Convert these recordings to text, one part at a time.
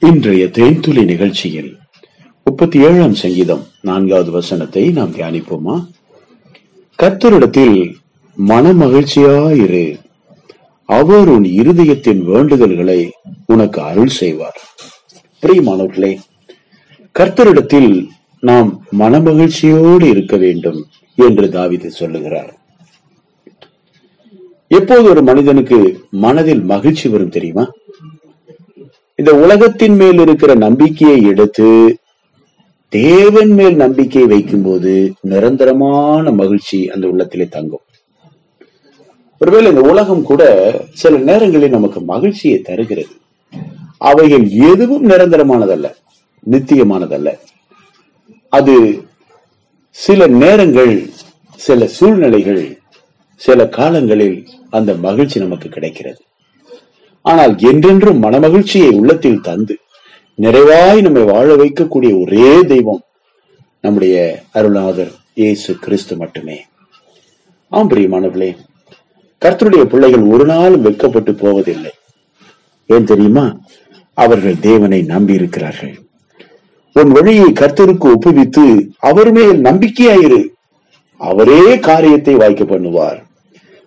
இன்றைய தேன்துளி நிகழ்ச்சியில் முப்பத்தி ஏழாம் சங்கீதம் நான்காவது வசனத்தை நாம் தியானிப்போமா? கர்த்தரிடத்தில் மனமகிழ்ச்சியாயிரு. அவர் உன் இருதயத்தின் வேண்டுதல்களை உனக்கு அருள் செய்வார். பிரியமானவர்களே கர்த்தரிடத்தில் நாம் மனமகிழ்ச்சியோடு இருக்க வேண்டும் என்று தாவிது சொல்லுகிறார். எப்போது ஒரு மனிதனுக்கு மனதில் மகிழ்ச்சி வரும் தெரியுமா? இந்த உலகத்தின் மேல் இருக்கிற நம்பிக்கையை எடுத்து தேவன் மேல் நம்பிக்கை வைக்கும்போது நிரந்தரமான மகிழ்ச்சி அந்த உள்ளத்திலே தங்கும். ஒருவேளை இந்த உலகம் கூட சில நேரங்களில் நமக்கு மகிழ்ச்சியை தருகிறது. அவைகள் எதுவும் நிரந்தரமானதல்ல நித்தியமானதல்ல. அது சில நேரங்கள் சில சூழ்நிலைகள் சில காலங்களில் அந்த மகிழ்ச்சி நமக்கு கிடைக்கிறது. ஆனால் என்றென்றும் மனமகிழ்ச்சியை உள்ளத்தில் தந்து நிறைவாய் நம்மை வாழ வைக்கக்கூடிய ஒரே தெய்வம் நம்முடைய அருள்நாதர் இயேசு கிறிஸ்து மட்டுமே. ஆம் பிரியமானவர்களே கர்த்தருடைய பிள்ளைகள் ஒரு நாளும் வெட்கப்பட்டு போவதில்லை. ஏன் தெரியுமா? அவர்கள் தேவனை நம்பி இருக்கிறார்கள் உன் வழியை கர்த்தருக்கு ஒப்புவித்து அவர் மேல் நம்பிக்கையாயிரு. அவரே காரியத்தை வாய்க்க பண்ணுவார்.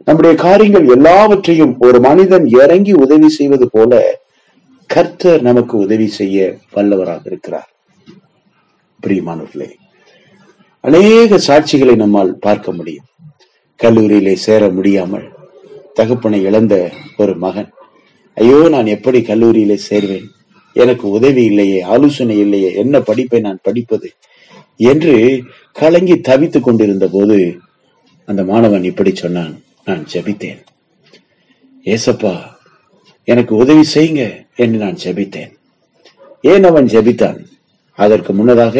நம்முடைய காரியங்கள் எல்லாவற்றையும் ஒரு மனிதன் இறங்கி உதவி செய்வது போல கர்த்தர் நமக்கு உதவி செய்ய வல்லவராக இருக்கிறார். பிரியமானவர்களே அநேக சாட்சிகளை நம்மால் பார்க்க முடியும். கல்லூரியிலே சேர முடியாமல் தகப்பனை இழந்த ஒரு மகன். ஐயோ நான் எப்படி கல்லூரியிலே சேர்வேன்? எனக்கு உதவி இல்லையே ஆலோசனை இல்லையே என்ன படிப்பை நான் படிப்பது? என்று கலங்கி தவித்துக் கொண்டிருந்த போது அந்த மாணவன் இப்படி சொன்னான். நான் ஜெபித்தேன். ஏசப்பா எனக்கு உதவி செய்யுங்க என்று நான் ஜெபித்தேன். ஏன் அவன் ஜெபித்தான்? அதற்கு முன்னதாக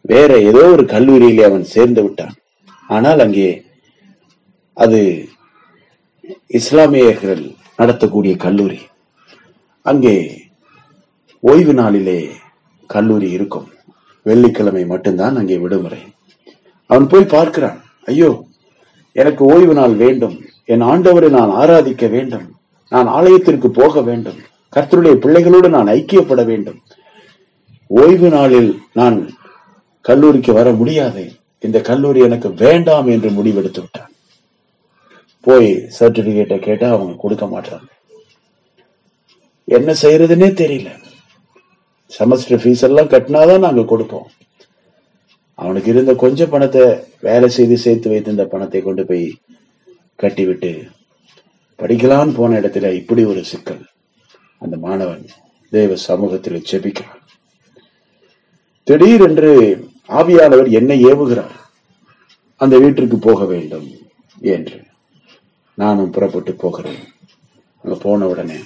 வேற ஏதோ ஒரு கல்லூரியிலே அவன் சேர்ந்து விட்டான். ஆனால் அங்கே அது இஸ்லாமியர்கள் நடத்தக்கூடிய கல்லூரி. அங்கே ஓய்வு நாளிலே கல்லூரி இருக்கும். வெள்ளிக்கிழமை மட்டும்தான் அங்கே விடுமுறை. அவன் போய் பார்க்கிறான். ஐயோ எனக்கு ஓய்வு நாள் வேண்டும். என் ஆண்டவரை நான் ஆராதிக்க வேண்டும். நான் ஆலயத்திற்கு போக வேண்டும். கர்த்தருடைய பிள்ளைகளோடு நான் ஐக்கியப்பட வேண்டும். ஓய்வு நாளில் நான் கல்லூரிக்கு வர முடியாது. இந்த கல்லூரி எனக்கு வேண்டாம் என்று முடிவெடுத்து விட்டான் போய் சர்டிபிகேட்டை கேட்டா அவங்க கொடுக்க மாட்டாங்க. என்ன செய்யறதுன்னே தெரியல. செமஸ்டர் ஃபீஸ் எல்லாம் கட்டினாதான் நாங்க கொடுப்போம். அவனுக்கு இருந்த கொஞ்ச பணத்தை வேலை செய்து சேர்த்து வைத்திருந்த பணத்தை கொண்டு போய் கட்டிவிட்டு படிக்கலான்னு போன இடத்துல இப்படி ஒரு சிக்கல். அந்த மாணவன் தேவ சமூகத்தில் செபிக்கிறான் திடீரென்று ஆவியானவர் என்ன ஏவுகிறார். அந்த வீட்டிற்கு போக வேண்டும் என்று. நானும் புறப்பட்டு போகிறேன். அங்க போன உடனே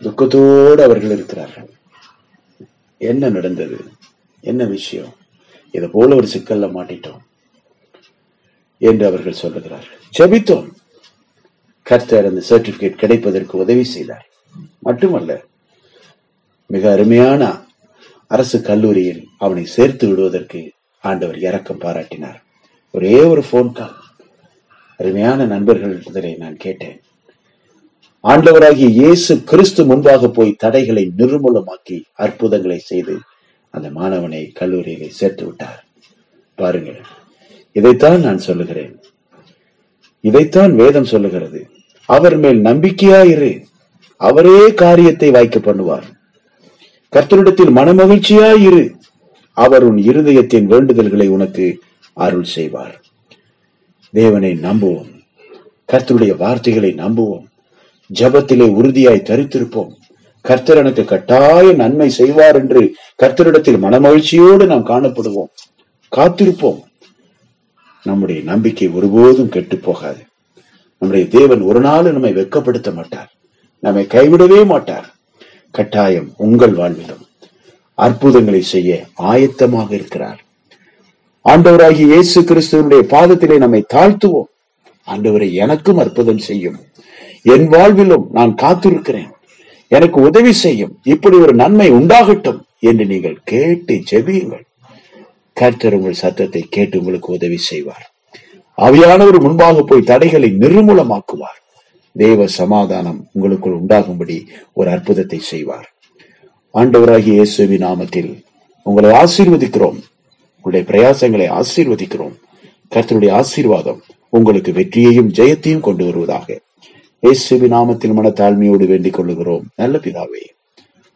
துக்கத்தோடு அவர்கள் இருக்கிறார்கள். என்ன நடந்தது? என்ன விஷயம்? இது போல ஒரு சிக்கல்ல மாட்டிட்டோம் என்று அவர்கள் சொல்லுகிறார்கள். ஜெபித்தோம். கர்த்தர் அந்த சர்டிபிகேட் கிடைப்பதற்கு உதவி செய்தார். மட்டுமல்ல மிக அருமையான அரசு கல்லூரியில் அவனை சேர்த்து விடுவதற்கு ஆண்டவர் இரக்கம் பாராட்டினார். ஒரே ஒரு போன் கால் அருமையான நண்பர்கள் நான் கேட்டேன். ஆண்டவராகிய இயேசு கிறிஸ்து முன்பாக போய் தடைகளை நிர்மூலமாக்கி அற்புதங்களை செய்து அந்த மாணவனை கல்லூரியிலே சேர்த்து விட்டார். பாருங்கள் இதைத்தான் நான் சொல்லுகிறேன். இதைத்தான் வேதம் சொல்லுகிறது. அவர் மேல் நம்பிக்கையாயிரு அவரே காரியத்தை வாய்க்க பண்ணுவார். கர்த்தரிடத்தில் மனமகிழ்ச்சியாயிரு அவர் உன் இருதயத்தின் வேண்டுதல்களை உனக்கு அருள் செய்வார். தேவனை நம்புவோம். கர்த்தருடைய வார்த்தைகளை நம்புவோம். ஜபத்திலே உறுதியாய் தரித்திருப்போம். கர்த்தர் எனக்கு கட்டாய நன்மை செய்வார் என்று கர்த்தரிடத்தில் மனமகிழ்ச்சியோடு நாம் காணப்படுவோம். காத்திருப்போம். நம்முடைய நம்பிக்கை ஒருபோதும் கெட்டு போகாது. நம்முடைய தேவன் ஒரு நாள் நம்மை வெக்கப்படுத்த மாட்டார். நம்மை கைவிடவே மாட்டார். கட்டாயம் உங்கள் வாழ்விலும் அற்புதங்களை செய்ய ஆயத்தமாக இருக்கிறார். ஆண்டவராகிய இயேசு கிறிஸ்துவனுடைய பாதத்திலே நம்மை தாழ்த்துவோம். ஆண்டவரை எனக்கும் அற்புதம் செய்யும். என் வாழ்விலும் நான் காத்திருக்கிறேன். எனக்கு உதவி செய்யும். இப்படி ஒரு நன்மை உண்டாகட்டும் என்று நீங்கள் கேட்டு ஜெபியுங்கள். கர்த்தர் உங்கள் சத்தத்தை கேட்டு உங்களுக்கு உதவி செய்வார். அவையானவர் முன்பாக போய் தடைகளை நிர்மூலமாக்குவார். தேவ சமாதானம் உங்களுக்குள் உண்டாகும்படி ஒரு அற்புதத்தை செய்வார். ஆண்டவராகிய இயேசுவின் நாமத்தில் உங்களை ஆசீர்வதிக்கிறோம். உங்களுடைய பிரயாசங்களை ஆசீர்வதிக்கிறோம். கர்த்தருடைய ஆசீர்வாதம் உங்களுக்கு வெற்றியையும் ஜெயத்தையும் கொண்டு வருவதாக. இயேசுவின் நாமத்தில் மனத்தாழ்மையோடு வேண்டிக் கொள்ளுகிறோம். நல்ல பிதாவே.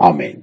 ஆமேன்.